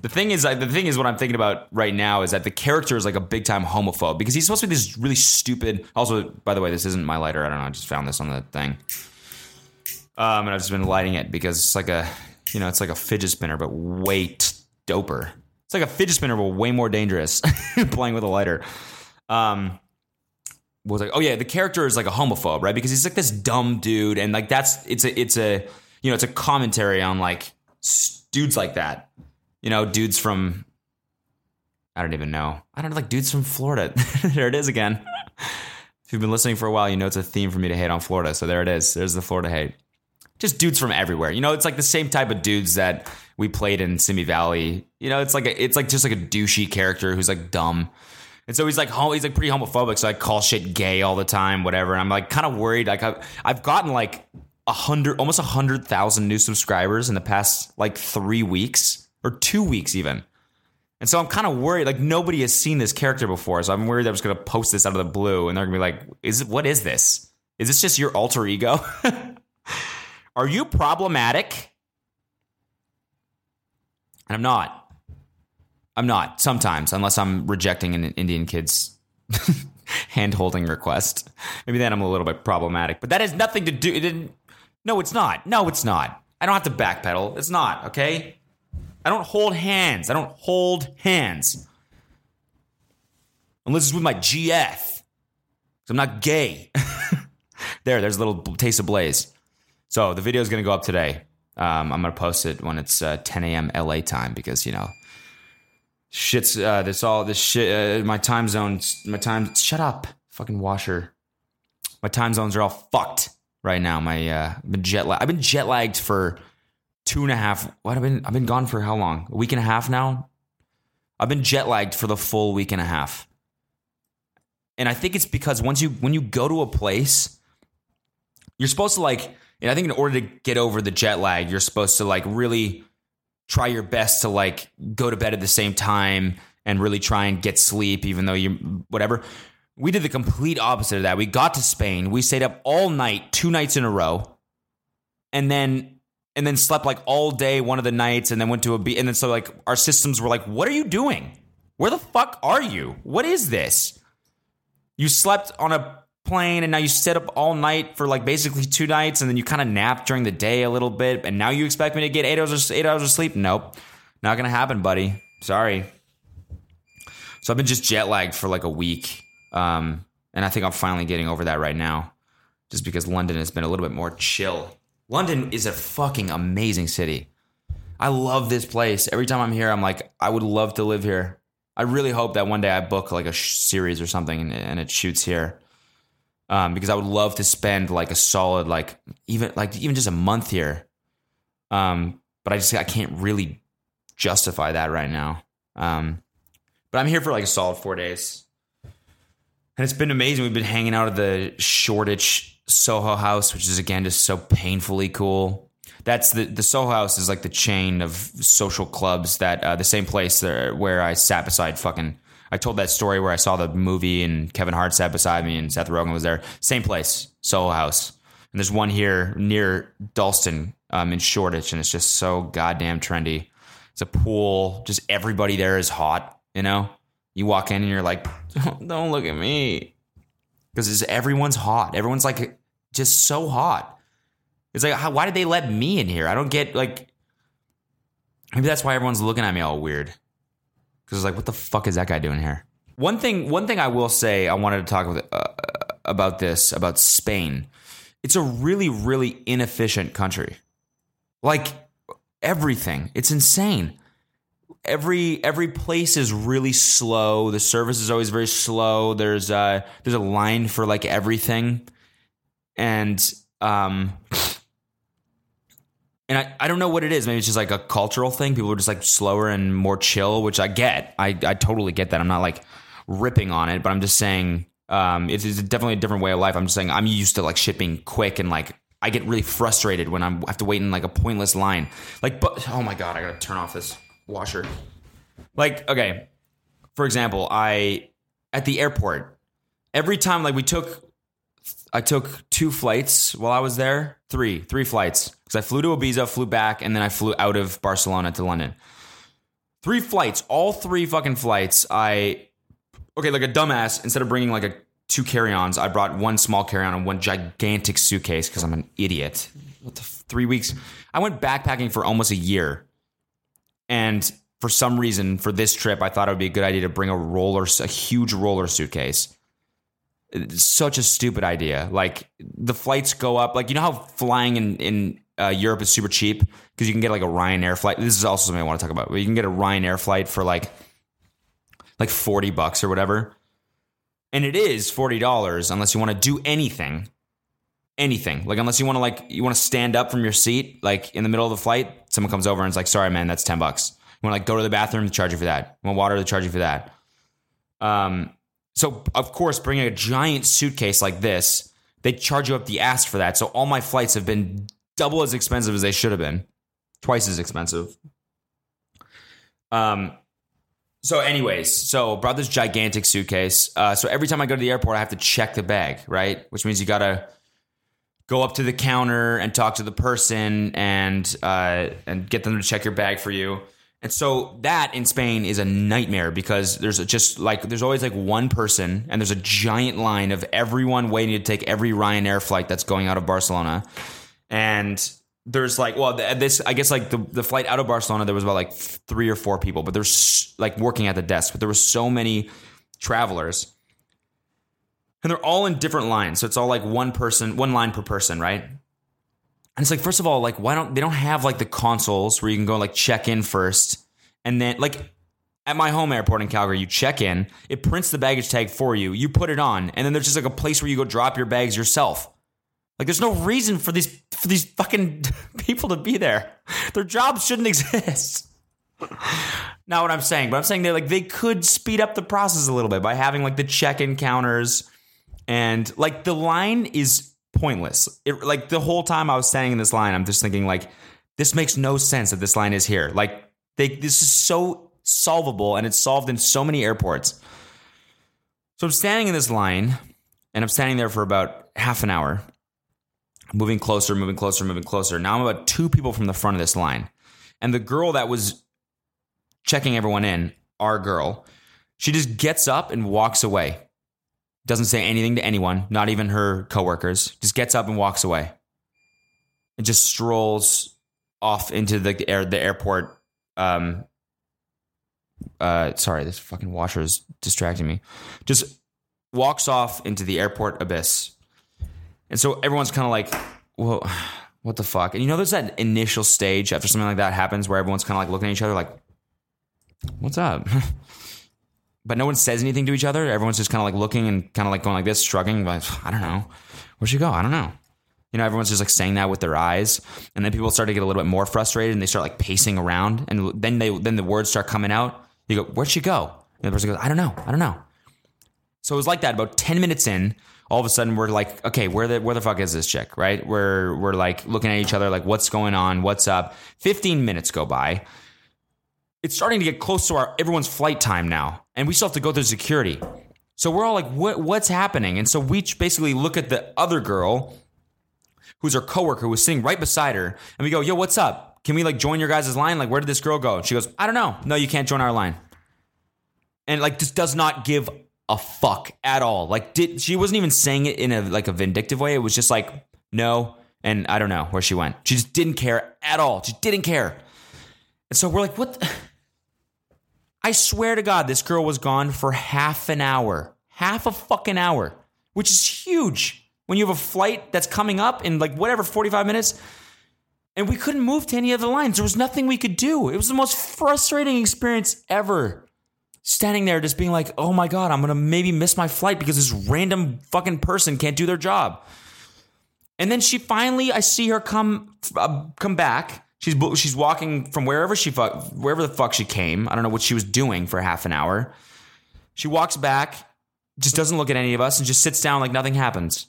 The thing is, the thing is, what I'm thinking about right now is that the character is like a big time homophobe because he's supposed to be this really stupid. Also, by the way, this isn't my lighter. I don't know. I just found this on the thing, um, and I've just been lighting it because it's like a, you know, it's like a fidget spinner, but way t- doper. It's like a fidget spinner, but way more dangerous. [LAUGHS] playing with a lighter. Um, was like, oh yeah, the character is like a homophobe, right? Because he's like this dumb dude, and like that's it's a it's a you know it's a commentary on like dudes like that you know, dudes from I don't even know. I don't know, like dudes from Florida. [LAUGHS] there it is again. if you've been listening for a while, you know it's a theme for me to hate on Florida. So there it is. There's the Florida hate. Just dudes from everywhere. You know, it's like the same type of dudes that we played in Simi Valley. You know, it's like a, it's like just like a douchey character who's like dumb. And so he's like he's like pretty homophobic. So I call shit gay all the time, whatever. And I'm like kind of worried. Like I've, I've gotten like a hundred, almost a hundred thousand new subscribers in the past like three weeks or two weeks even. And so I'm kind of worried. Like nobody has seen this character before, so I'm worried I'm just gonna post this out of the blue, and they're gonna be like, "Is? What is this? Is this just your alter ego? [LAUGHS] Are you problematic?" And I'm not. I'm not. Sometimes, unless I'm rejecting an Indian kid's [LAUGHS] hand holding request, maybe then I'm a little bit problematic. But that has nothing to do. It didn't. No, it's not. No, it's not. I don't have to backpedal. It's not. Okay. I don't hold hands. I don't hold hands. Unless it's with my GF. I'm not gay. [LAUGHS] there, there's a little taste of blaze. So the video is going to go up today. Um, I'm going to post it when it's uh, 10 a.m. LA time because, you know, shit's, uh, this all, this shit, uh, my time zones, my time, shut up, fucking washer. My time zones are all fucked right now. My, uh, I've been jet lagged. I've been jet lagged for two and a half. What I've been I've been gone for how long? A week and a half now. I've been jet lagged for the full week and a half. And I think it's because once you when you go to a place, you're supposed to like. And I think in order to get over the jet lag, you're supposed to like really try your best to like go to bed at the same time and really try and get sleep, even though you whatever. We did the complete opposite of that. We got to Spain. We stayed up all night, two nights in a row. And then and then slept like all day one of the nights and then went to a. And then so like our systems were like, what are you doing? Where the fuck are you? What is this? You slept on a plane and now you sit up all night for like basically two nights and then you kind of nap during the day a little bit and now you expect me to get eight hours eight hours of sleep? Nope. Not gonna happen, buddy. Sorry. So I've been just jet lagged for like a week. Um, and I think I'm finally getting over that right now. Just because London has been a little bit more chill London is a fucking amazing city. I love this place. Every time I'm here, I'm like, I would love to live here. I really hope that one day I book like a sh- series or something and, and, it shoots here. Um, because I would love to spend like a solid, like even like even just a month here. Um, but I just I can't really justify that right now. Um, but I'm here for like a solid four days, and it's been amazing. We've been hanging out at the Shoreditch Soho House, which is again just so painfully cool. That's the the Soho House is like the chain of social clubs that uh, the same place there where I sat beside fucking. I told that story where I saw the movie and Kevin Hart sat beside me and Seth Rogen was there. Same place, Soho House. And there's one here near Dalston um, in Shoreditch, and it's just so goddamn trendy. It's a pool. Just everybody there is hot. You know, you walk in and you're like, don't look at me because everyone's hot. Everyone's like just so hot. It's like, how, why did they let me in here? I don't get like. Maybe that's why everyone's looking at me all weird. Because it's like, what the fuck is that guy doing here? One thing, one thing I will say, I wanted to talk with, uh, about this about Spain. It's a really, really inefficient country. Like everything, it's insane. Every every place is really slow. The service is always very slow. There's uh there's a line for like everything and um and I, I don't know what it is. Maybe it's just like a cultural thing. People are just like slower and more chill, which I get. I, I totally get that. I'm not like ripping on it, but I'm just saying Um, it is definitely a different way of life. I'm just saying I'm used to like shipping quick and like I get really frustrated when I'm I have to wait in like a pointless line. Like, but oh my god, I gotta turn off this washer. Like, okay, for example, I at the airport every time like we took I took two flights while I was there, three, three flights because I flew to Ibiza, flew back, and then I flew out of Barcelona to London. Three flights, all three fucking flights. I okay, like a dumbass. Instead of bringing like a two carry-ons, I brought one small carry-on and one gigantic suitcase because I'm an idiot. What the f- three weeks? I went backpacking for almost a year, and for some reason, for this trip, I thought it would be a good idea to bring a roller, a huge roller suitcase. It's such a stupid idea. Like the flights go up. Like you know how flying in in uh, Europe is super cheap because you can get like a Ryanair flight. This is also something I want to talk about. But you can get a Ryanair flight for like like forty bucks or whatever, and it is forty dollars unless you want to do anything, anything. Like unless you want to like you want to stand up from your seat like in the middle of the flight, someone comes over and it's like, sorry man, that's ten bucks. You want to like go to the bathroom, they charge you for that. You want water, they charge you for that. Um, so of course, bringing a giant suitcase like this, they charge you up the ass for that. So all my flights have been double as expensive as they should have been, twice as expensive. Um. So, anyways, so brought this gigantic suitcase. Uh, so every time I go to the airport, I have to check the bag, right? Which means you gotta go up to the counter and talk to the person and uh, and get them to check your bag for you. And so that in Spain is a nightmare because there's just like there's always like one person and there's a giant line of everyone waiting to take every Ryanair flight that's going out of Barcelona. And there's like well this I guess like the the flight out of Barcelona there was about like three or four people, but there's like working at the desk, but there were so many travelers. And they're all in different lines. So it's all like one person, one line per person, right? And it's like, first of all, like, why don't they don't have like the consoles where you can go like check in first, and then like at my home airport in Calgary, you check in, it prints the baggage tag for you, you put it on, and then there's just like a place where you go drop your bags yourself. Like, there's no reason for these for these fucking [LAUGHS] people to be there. Their jobs shouldn't exist. [LAUGHS] Not what I'm saying, but I'm saying they like they could speed up the process a little bit by having like the check-in counters and like the line is pointless. It, like the whole time I was standing in this line, I'm just thinking like, this makes no sense that this line is here. Like they, this is so solvable and it's solved in so many airports. So I'm standing in this line and I'm standing there for about half an hour, moving closer, moving closer, moving closer. Now I'm about two people from the front of this line. And the girl that was checking everyone in, our girl, she just gets up and walks away doesn't say anything to anyone, not even her coworkers, just gets up and walks away. And just strolls off into the air the airport um uh sorry, this fucking washer is distracting me. Just walks off into the airport abyss. And so everyone's kind of like, "Whoa, [SIGHS] what the fuck?" And you know there's that initial stage after something like that happens where everyone's kind of like looking at each other like, "What's up?" [LAUGHS] but no one says anything to each other. Everyone's just kind of like looking and kind of like going like this, shrugging. Like, [SIGHS] I don't know. Where'd she go? I don't know. You know, everyone's just like saying that with their eyes, and then people start to get a little bit more frustrated, and they start like pacing around, and then they then the words start coming out. You go, "Where'd she go?" And the person goes, "I don't know. I don't know." So it was like that. About ten minutes in, all of a sudden we're like, "Okay, where the where the fuck is this chick?" Right? We're we're like looking at each other, like, "What's going on? What's up?" Fifteen minutes go by it's starting to get close to our everyone's flight time now, and we still have to go through security. So we're all like, what, what's happening? And so we basically look at the other girl, who's our coworker, who was sitting right beside her, and we go, yo, what's up? Can we like join your guys' line? Like, where did this girl go? And she goes, I don't know. No, you can't join our line. And like, this does not give a fuck at all. Like, did she wasn't even saying it in a like a vindictive way. It was just like, no, and I don't know where she went. She just didn't care at all. She didn't care. And so we're like, what? The- I swear to God, this girl was gone for half an hour. Half a fucking hour, which is huge when you have a flight that's coming up in like whatever, 45 minutes. And we couldn't move to any of the lines. There was nothing we could do. It was the most frustrating experience ever. Standing there just being like, oh my God, I'm going to maybe miss my flight because this random fucking person can't do their job. And then she finally, I see her come, uh, come back She's she's walking from wherever she fuck, wherever the fuck she came. I don't know what she was doing for half an hour. She walks back, just doesn't look at any of us and just sits down like nothing happens.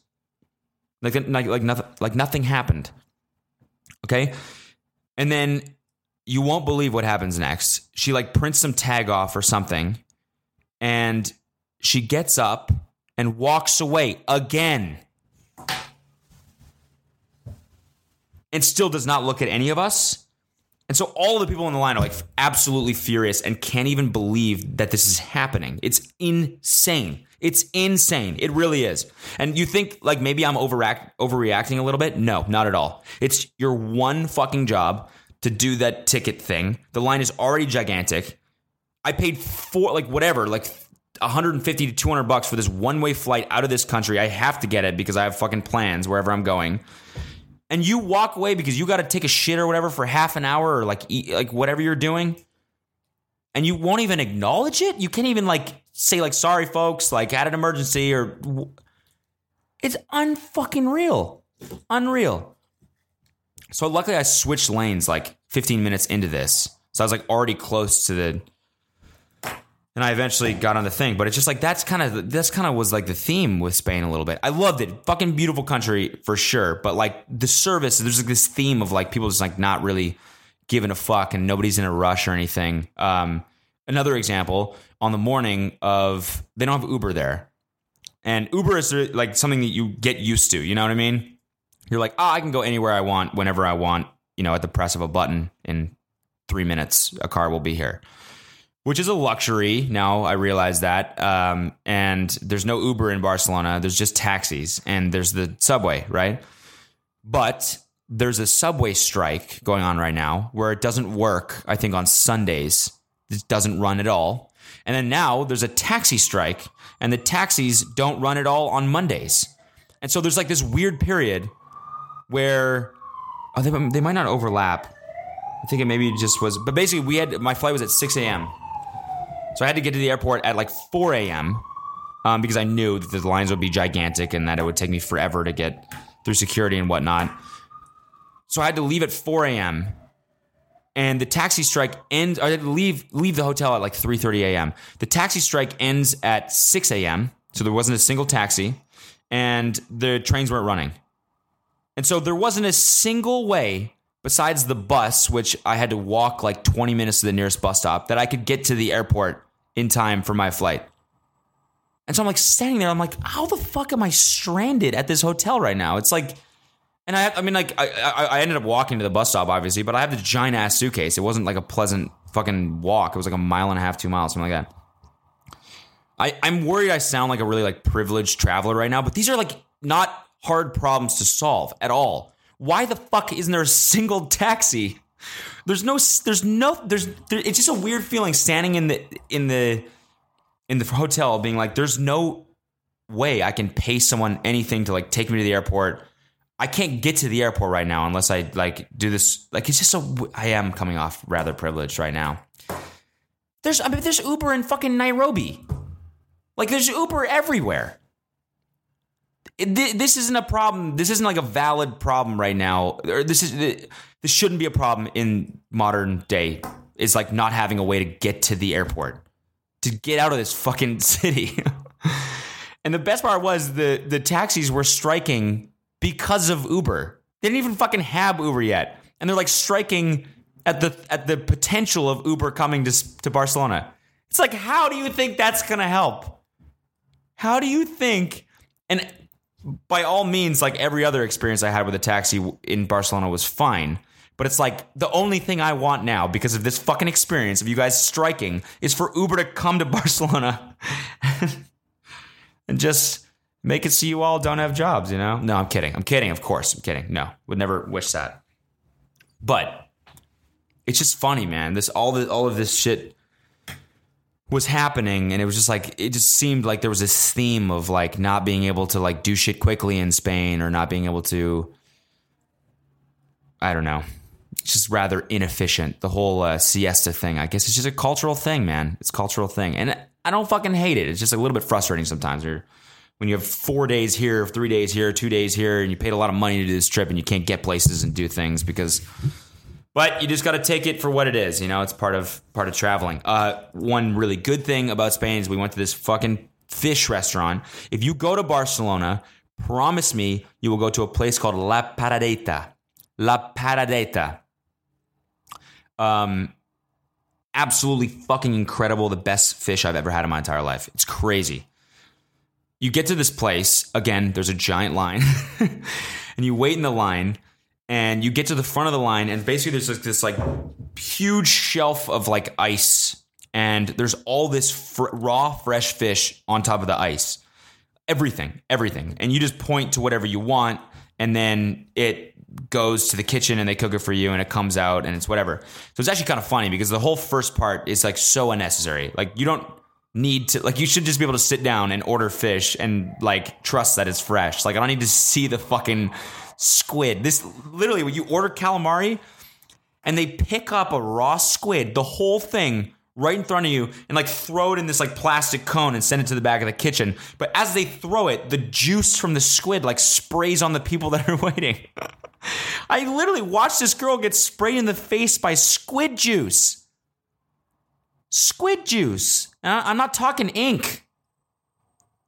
Like like like nothing like nothing happened. Okay? And then you won't believe what happens next. She like prints some tag off or something and she gets up and walks away again. And still does not look at any of us. And so all the people in the line are like absolutely furious and can't even believe that this is happening. It's insane. It's insane. It really is. And you think like maybe I'm overact- overreacting a little bit? No, not at all. It's your one fucking job to do that ticket thing. The line is already gigantic. I paid for like whatever, like 150 to 200 bucks for this one-way flight out of this country. I have to get it because I have fucking plans wherever I'm going and you walk away because you got to take a shit or whatever for half an hour or like eat, like whatever you're doing. And you won't even acknowledge it? You can't even like say like sorry folks like had an emergency or it's unfucking real. Unreal. So luckily i switched lanes like 15 minutes into this. So i was like already close to the and I eventually got on the thing. But it's just like that's kind of that's kind of was like the theme with Spain a little bit. I loved it, fucking beautiful country for sure. But like the service, there's like this theme of like people just like not really giving a fuck, and nobody's in a rush or anything. Um, another example on the morning of they don't have Uber there, and Uber is like something that you get used to. You know what I mean? You're like, oh, I can go anywhere I want, whenever I want. You know, at the press of a button in three minutes, a car will be here which is a luxury. Now I realize that. Um, and there's no Uber in Barcelona. There's just taxis and there's the subway, right? But there's a subway strike going on right now where it doesn't work, I think, on Sundays. It doesn't run at all. And then now there's a taxi strike and the taxis don't run at all on Mondays. And so there's like this weird period where oh, they, they might not overlap. I think it maybe just was, but basically we had my flight was at 6 a.m. So I had to get to the airport at like 4 a.m. Um, because I knew that the lines would be gigantic and that it would take me forever to get through security and whatnot. So I had to leave at 4 a.m. And the taxi strike ends. I had to leave leave the hotel at like 3:30 a.m. The taxi strike ends at 6 a.m. So there wasn't a single taxi, and the trains weren't running. And so there wasn't a single way besides the bus, which I had to walk like 20 minutes to the nearest bus stop, that I could get to the airport in time for my flight. And so I'm like standing there. I'm like, how the fuck am I stranded at this hotel right now? It's like, and I, I mean, like, I, I, ended up walking to the bus stop, obviously, but I have this giant ass suitcase. It wasn't like a pleasant fucking walk. It was like a mile and a half, two miles, something like that. I, I'm worried I sound like a really like privileged traveler right now, but these are like not hard problems to solve at all why the fuck isn't there a single taxi? There's no, there's no, there's, there, it's just a weird feeling standing in the, in the, in the hotel being like, there's no way I can pay someone anything to like take me to the airport. I can't get to the airport right now unless I like do this. Like it's just so, I am coming off rather privileged right now. There's, I mean, there's Uber in fucking Nairobi. Like there's Uber everywhere this isn't a problem. This isn't like a valid problem right now. Or this is this shouldn't be a problem in modern day. Is like not having a way to get to the airport, to get out of this fucking [LAUGHS] city. and the best part was the the taxis were striking because of Uber. They didn't even fucking have Uber yet, and they're like striking at the at the potential of Uber coming to to Barcelona. It's like, how do you think that's gonna help? How do you think? And by all means, like every other experience I had with a taxi in Barcelona was fine. But it's like the only thing I want now because of this fucking experience of you guys striking is for Uber to come to [LAUGHS] Barcelona [LAUGHS] and just make it so you all don't have jobs, you know? No, I'm kidding. I'm kidding. Of course, I'm kidding. No, would never wish that. But it's just funny, man. This all the all of this shit was happening and it was just like it just seemed like there was this theme of like not being able to like do shit quickly in Spain or not being able to I don't know. It's just rather inefficient. The whole uh, siesta thing. I guess it's just a cultural thing, man. It's a cultural thing. And I don't fucking hate it. It's just a little bit frustrating sometimes. When you have four days here, three days here, two days here, and you paid a lot of money to do this trip and you can't get places and do things because but you just got to take it for what it is. You know, it's part of part of traveling. Uh, one really good thing about Spain is we went to this fucking fish restaurant. If you go to Barcelona, promise me you will go to a place called La Paradeta. La Paradeta. Um, absolutely fucking incredible. The best fish I've ever had in my entire life. It's crazy. You get to this place, again, there's a giant line, [LAUGHS] and you wait in the line, and you get to the front of the line, and basically there's like this like huge shelf of like ice, and there's all this fr- raw, fresh fish on top of the ice. Everything, everything. And you just point to whatever you want, and then it goes to the kitchen and they cook it for you and it comes out and it's whatever. So it's actually kind of funny because the whole first part is like so unnecessary. Like you don't need to like you should just be able to sit down and order fish and like trust that it's fresh. Like I don't need to see the fucking squid. This literally when you order calamari and they pick up a raw squid, the whole thing right in front of you and like throw it in this like plastic cone and send it to the back of the kitchen. But as they throw it, the juice from the squid like sprays on the people that are [LAUGHS] waiting. I literally watched this girl get sprayed in the face by squid juice. Squid juice. I'm not talking ink.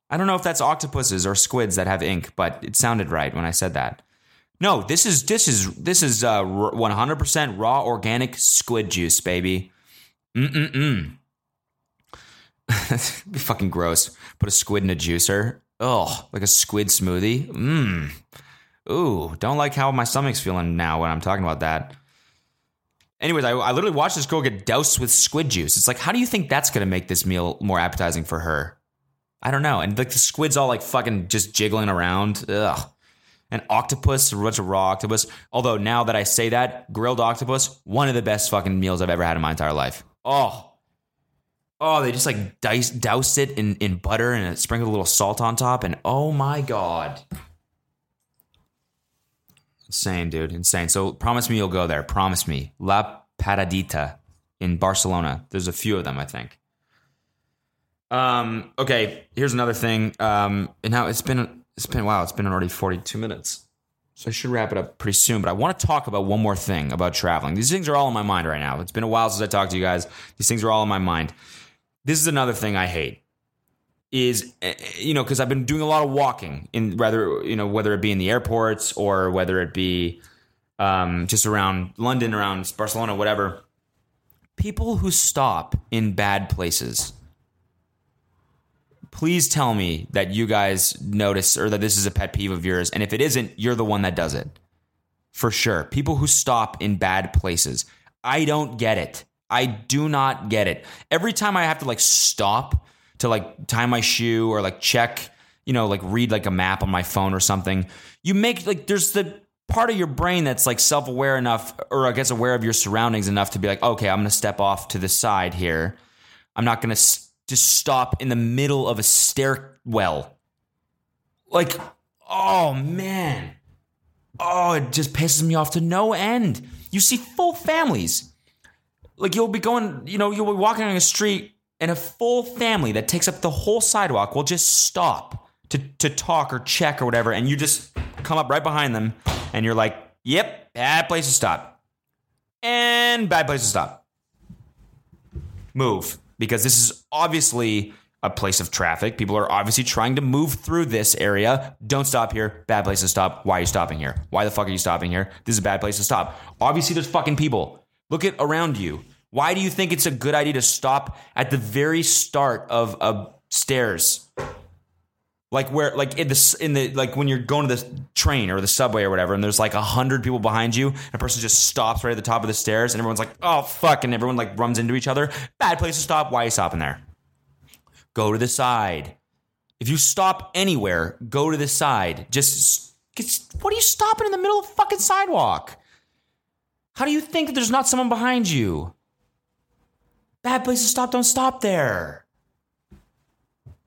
I don't know if that's octopuses or squids that have ink, but it sounded right when I said that. No, this is this is this is uh, 100% raw organic squid juice, baby. Mm mm mm. be fucking gross. Put a squid in a juicer. Oh, like a squid smoothie. Mmm. Ooh, don't like how my stomach's feeling now when I'm talking about that. Anyways, I, I literally watched this girl get doused with squid juice. It's like, how do you think that's gonna make this meal more appetizing for her? I don't know. And like the squid's all like fucking just jiggling around. Ugh. An octopus, a bunch of raw octopus. Although now that I say that, grilled octopus, one of the best fucking meals I've ever had in my entire life. Oh. Oh, they just like dice, doused it in, in butter and sprinkled a little salt on top. And oh my God. Insane, dude. Insane. So promise me you'll go there. Promise me. La Paradeta in Barcelona. There's a few of them, I think. Um, okay, here's another thing. Um, and now it's been it's been wow, it's been already 42 minutes. So I should wrap it up pretty soon, but I want to talk about one more thing about traveling. These things are all in my mind right now. It's been a while since I talked to you guys. These things are all in my mind. This is another thing I hate is eh, you know because I've been doing a lot of walking in rather you know whether it be in the airports or whether it be um, just around London, around Barcelona, whatever. People who stop in bad places. Please tell me that you guys notice or that this is a pet peeve of yours. And if it isn't, you're the one that does it. For sure. People who stop in bad places. I don't get it. I do not get it. Every time I have to like stop to like tie my shoe or like check, you know, like read like a map on my phone or something, you make like there's the part of your brain that's like self aware enough, or I guess aware of your surroundings enough to be like, okay, I'm going to step off to the side here. I'm not going to just stop in the middle of a stairwell. Like, oh man. Oh, it just pisses me off to no end. You see full families. Like you'll be going, you know, you'll be walking on a street and a full family that takes up the whole sidewalk will just stop to, to talk or check or whatever. And you just come up right behind them and you're like, yep, bad place to stop. And bad place to stop. Move. Because this is obviously a place of traffic. People are obviously trying to move through this area. Don't stop here. Bad place to stop. Why are you stopping here? Why the fuck are you stopping here? This is a bad place to stop. Obviously, there's fucking people. Look at around you. Why do you think it's a good idea to stop at the very start of a stairs? Like where like in the in the like when you're going to the train or the subway or whatever and there's like a hundred people behind you and a person just stops right at the top of the stairs and everyone's like oh fuck and everyone like runs into each other. Bad place to stop why are you stopping there? Go to the side. If you stop anywhere go to the side. Just what are you stopping in the middle of the fucking sidewalk? How do you think that there's not someone behind you? Bad place to stop don't stop there.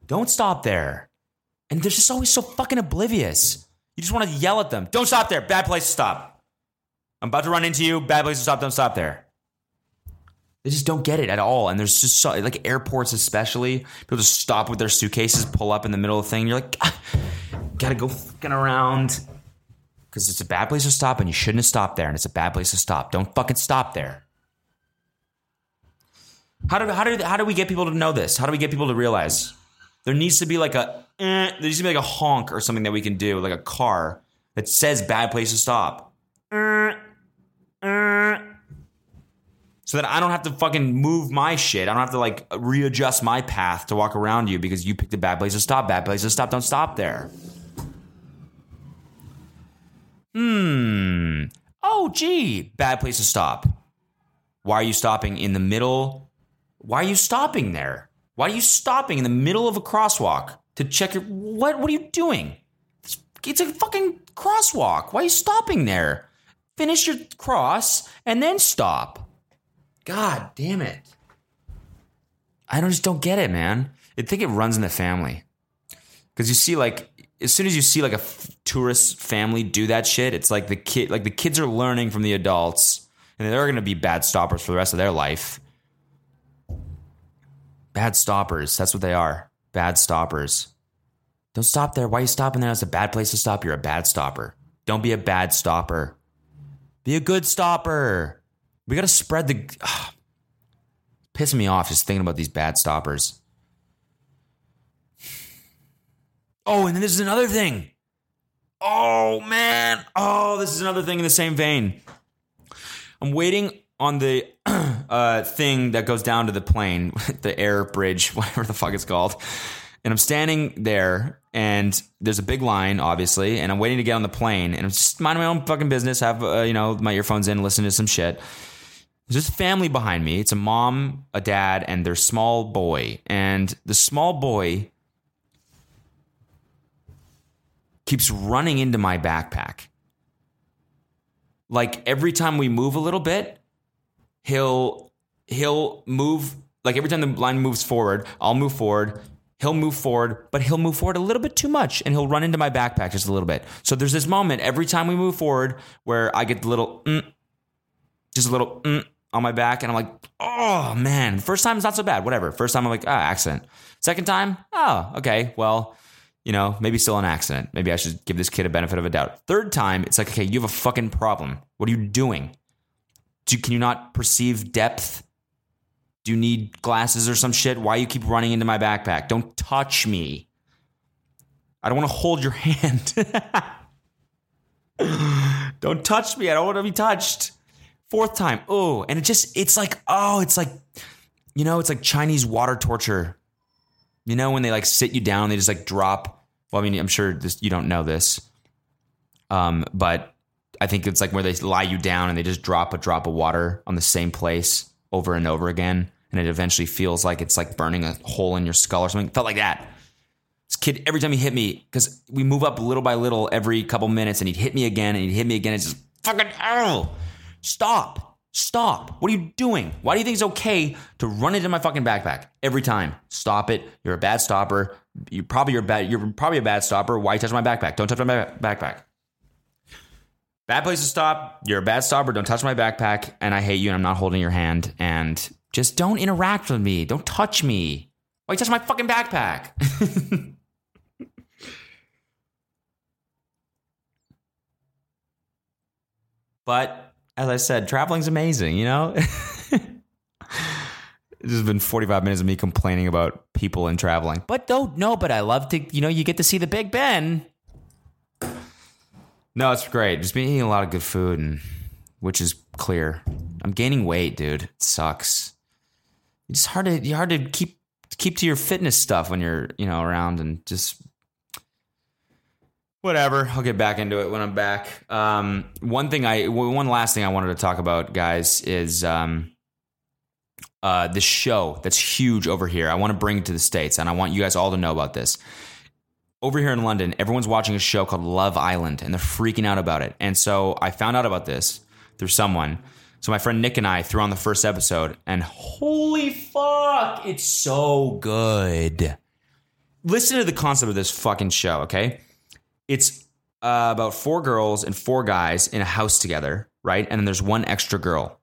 Don't stop there and they're just always so fucking oblivious. You just want to yell at them. Don't stop there. Bad place to stop. I'm about to run into you. Bad place to stop. Don't stop there. They just don't get it at all. And there's just so, like airports, especially, people just stop with their suitcases, pull up in the middle of the thing. You're like, ah, gotta go fucking around. Because it's a bad place to stop and you shouldn't have stopped there. And it's a bad place to stop. Don't fucking stop there. How do, how, do, how do we get people to know this? How do we get people to realize? There needs to be like a eh, there needs to be like a honk or something that we can do, like a car that says bad place to stop. Eh, eh. So that I don't have to fucking move my shit. I don't have to like readjust my path to walk around you because you picked a bad place to stop. Bad place to stop. Don't stop there. Hmm. Oh, gee. Bad place to stop. Why are you stopping in the middle? Why are you stopping there? Why are you stopping in the middle of a crosswalk to check your what? What are you doing? It's, a fucking crosswalk. Why are you stopping there? Finish your cross and then stop. God damn it! I don't just don't get it, man. I think it runs in the family because you see, like, as soon as you see like a f- tourist family do that shit, it's like the kid, like the kids are learning from the adults, and they're to be bad stoppers for the rest of their life. Bad stoppers. That's what they are. Bad stoppers. Don't stop there. Why are you stopping there? It's a bad place to stop. You're a bad stopper. Don't be a bad stopper. Be a good stopper. We got to spread the. Ugh. [SIGHS] Pissing me off just thinking about these bad stoppers. Oh, and then this is another thing. Oh, man. Oh, this is another thing in the same vein. I'm waiting on the [CLEARS THROAT] uh, thing that goes down to the plane, [LAUGHS] the air bridge, [LAUGHS] whatever the fuck it's called. And I'm standing there, and there's a big line, obviously, and I'm waiting to get on the plane, and I'm just minding my own fucking business, have uh, you know my earphones in, listening to some shit. There's this family behind me. It's a mom, a dad, and their small boy. And the small boy keeps running into my backpack. Like every time we move a little bit, he'll he'll move like every time the line moves forward, I'll move forward. He'll move forward, but he'll move forward a little bit too much and he'll run into my backpack just a little bit. So there's this moment every time we move forward where I get the little mm, just a little mm, on my back and I'm like, "Oh, man. First time is not so bad. Whatever. First time I'm like, "Ah, accident." Second time, "Oh, okay. Well, you know, maybe still an accident. Maybe I should give this kid a benefit of a doubt. Third time, it's like, okay, you have a fucking problem. What are you doing? Do, can you not perceive depth? Do you need glasses or some shit? Why you keep running into my backpack? Don't touch me. I don't want to hold your [LAUGHS] hand. don't touch me. I don't want to be touched. Fourth time. Oh, and it just, it's like, oh, it's like, you know, it's like Chinese water torture. You know, when they like sit you down, they just like drop. Well, I mean, I'm sure this, you don't know this. Um, but I think it's like where they lie you down and they just drop a drop of water on the same place over and over again. And it eventually feels like it's like burning a hole in your skull or something. It felt like that. This kid, every time he hit me, because we move up little by little every couple minutes, and he'd hit me again and he'd hit me again. It's just fucking, oh, stop, stop. What are you doing? Why do you think it's okay to run into my fucking backpack every time? Stop it. You're a bad stopper. You're probably you're bad. You're probably a bad stopper. Why you touch my backpack? Don't touch my backpack. Bad place to stop. You're a bad stopper. Don't touch my backpack. And I hate you and I'm not holding your hand. And just don't interact with me. Don't touch me. Why you touch my fucking backpack? [LAUGHS] but as I said, traveling's amazing, you know? [LAUGHS] this has been 45 minutes of me complaining about people and traveling. But don't no, but I love to, you know, you get to see the Big Ben. No, it's great. Just been eating a lot of good food, and which is clear. I'm gaining weight, dude. It sucks. It's hard to hard to keep keep to your fitness stuff when you're you know around and just whatever. I'll get back into it when I'm back. Um, one thing I one last thing I wanted to talk about, guys, is um, uh, the show that's huge over here. I want to bring it to the states, and I want you guys all to know about this over here in London, everyone's watching a show called Love Island and they're freaking out about it. And so I found out about this through someone. So my friend Nick and I threw on the first episode and holy fuck, it's so good. Listen to the concept of this fucking show, okay? It's uh, about four girls and four guys in a house together, right? And then there's one extra girl.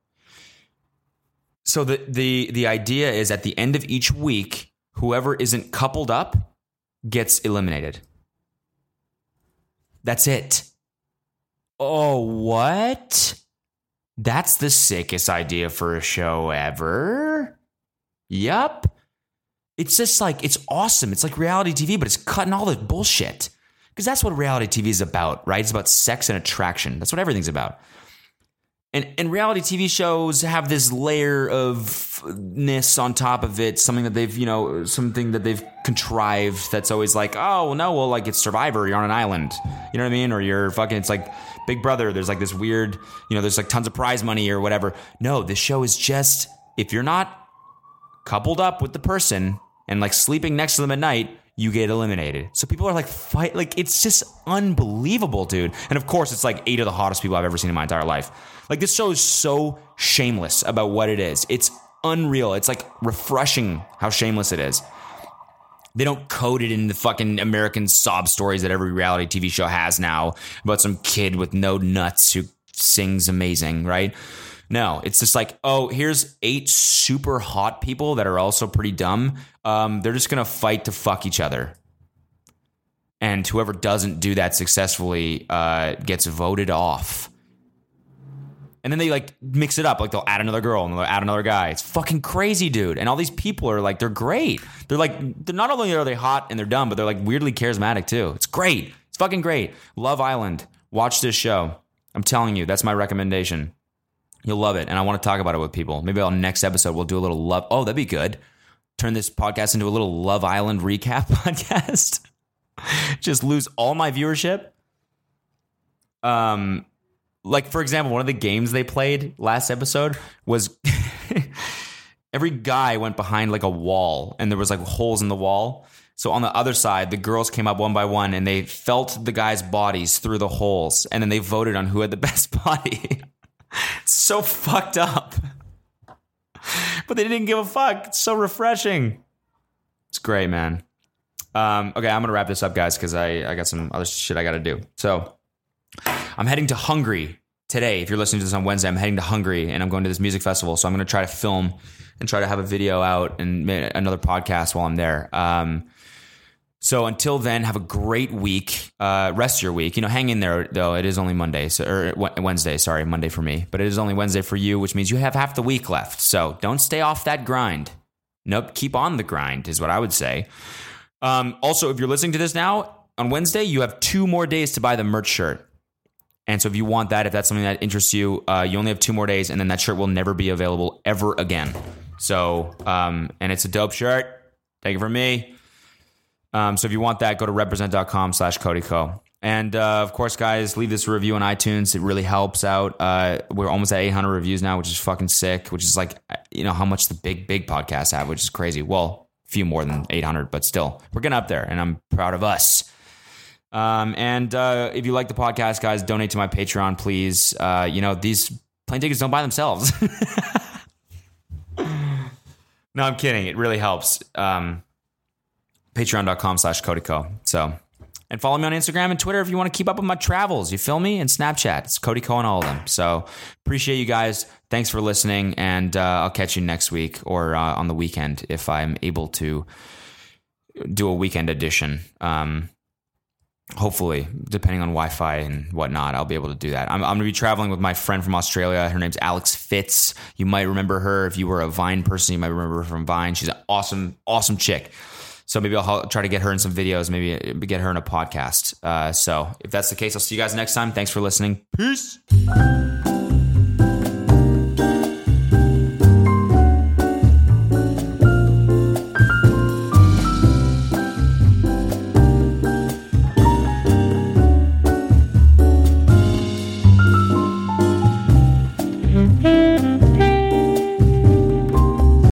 So the the the idea is at the end of each week, whoever isn't coupled up gets eliminated. That's it. Oh, what? That's the sickest idea for a show ever. Yup. It's just like it's awesome. It's like reality TV, but it's cutting all the bullshit. Because that's what reality TV is about, right? It's about sex and attraction. That's what everything's about. And, and reality TV shows have this layer of ness on top of it, something that they've, you know, something that they've contrived that's always like, oh, no, well, like it's Survivor, you're on an island. You know what I mean? Or you're fucking, it's like Big Brother, there's like this weird, you know, there's like tons of prize money or whatever. No, this show is just, if you're not coupled up with the person and like sleeping next to them at night, you get eliminated. So people are like fight like it's just unbelievable, dude. And of course, it's like eight of the hottest people I've ever seen in my entire life. Like this show is so shameless about what it is. It's unreal. It's like refreshing how shameless it is. They don't code it in the fucking American sob stories that every reality TV show has now about some kid with no nuts who sings amazing, right? No, it's just like, oh, here's eight super hot people that are also pretty dumb. Um, they're just gonna fight to fuck each other, and whoever doesn't do that successfully uh, gets voted off. And then they like mix it up, like they'll add another girl and they'll add another guy. It's fucking crazy, dude. And all these people are like, they're great. They're like, they're not only are they hot and they're dumb, but they're like weirdly charismatic too. It's great. It's fucking great. Love Island. Watch this show. I'm telling you, that's my recommendation. You'll love it. And I want to talk about it with people. Maybe on next episode, we'll do a little love. Oh, that'd be good. Turn this podcast into a little Love Island recap [LAUGHS] podcast. Just lose all my viewership. Um, like for example, one of the games they played last episode was [LAUGHS] every guy went behind like a wall and there was like holes in the wall. So on the other side, the girls came up one by one and they felt the guys' bodies through the holes and then they voted on who had the [LAUGHS] best body. so fucked up. But they didn't give a fuck. It's so refreshing. It's great, man. Um, okay, I'm gonna wrap this up, guys, because I, I got some other shit I gotta do. So I'm heading to Hungary today. If you're listening to this on Wednesday, I'm heading to Hungary and I'm going to this music festival. So I'm going to try to film and try to have a video out and another podcast while I'm there. Um, so until then, have a great week. Uh, rest your week. You know, hang in there though. It is only Monday, so, or Wednesday. Sorry, Monday for me, but it is only Wednesday for you, which means you have half the week left. So don't stay off that grind. Nope, keep on the grind is what I would say. Um, also, if you're listening to this now on Wednesday, you have two more days to buy the merch shirt. And so if you want that, if that's something that interests you, uh, you only have two more days, and then that shirt will never be available ever again. So, um, and it's a dope shirt. Take it from me. Um, so if you want that, go to represent.com slash Cody Ko. And uh, of course, guys, leave this review on iTunes. It really helps out. Uh, we're almost at 800 reviews now, which is fucking sick. Which is like, you know, how much the big, big podcasts have, which is crazy. Well, a few more than 800, but still, we're getting up there, and I'm proud of us. Um, and uh, if you like the podcast, guys, donate to my Patreon, please. Uh, you know, these plane tickets don't buy themselves. [LAUGHS] no, I'm kidding. It really helps. Um, Patreon.com slash CodyKo. So, and follow me on Instagram and Twitter if you want to keep up with my travels. You feel me? And Snapchat. It's Cody on all of them. So, appreciate you guys. Thanks for listening. And uh, I'll catch you next week or uh, on the weekend if I'm able to do a weekend edition. Um, hopefully, depending on Wi Fi and whatnot, I'll be able to do that. I'm, I'm going to be traveling with my friend from Australia. Her name's Alex Fitz. You might remember her if you were a Vine person. You might remember her from Vine. She's an awesome, awesome chick. So maybe I'll try to get her in some videos, maybe get her in a podcast. Uh, so if that's the case, I'll see you guys next time. Thanks for listening. Peace.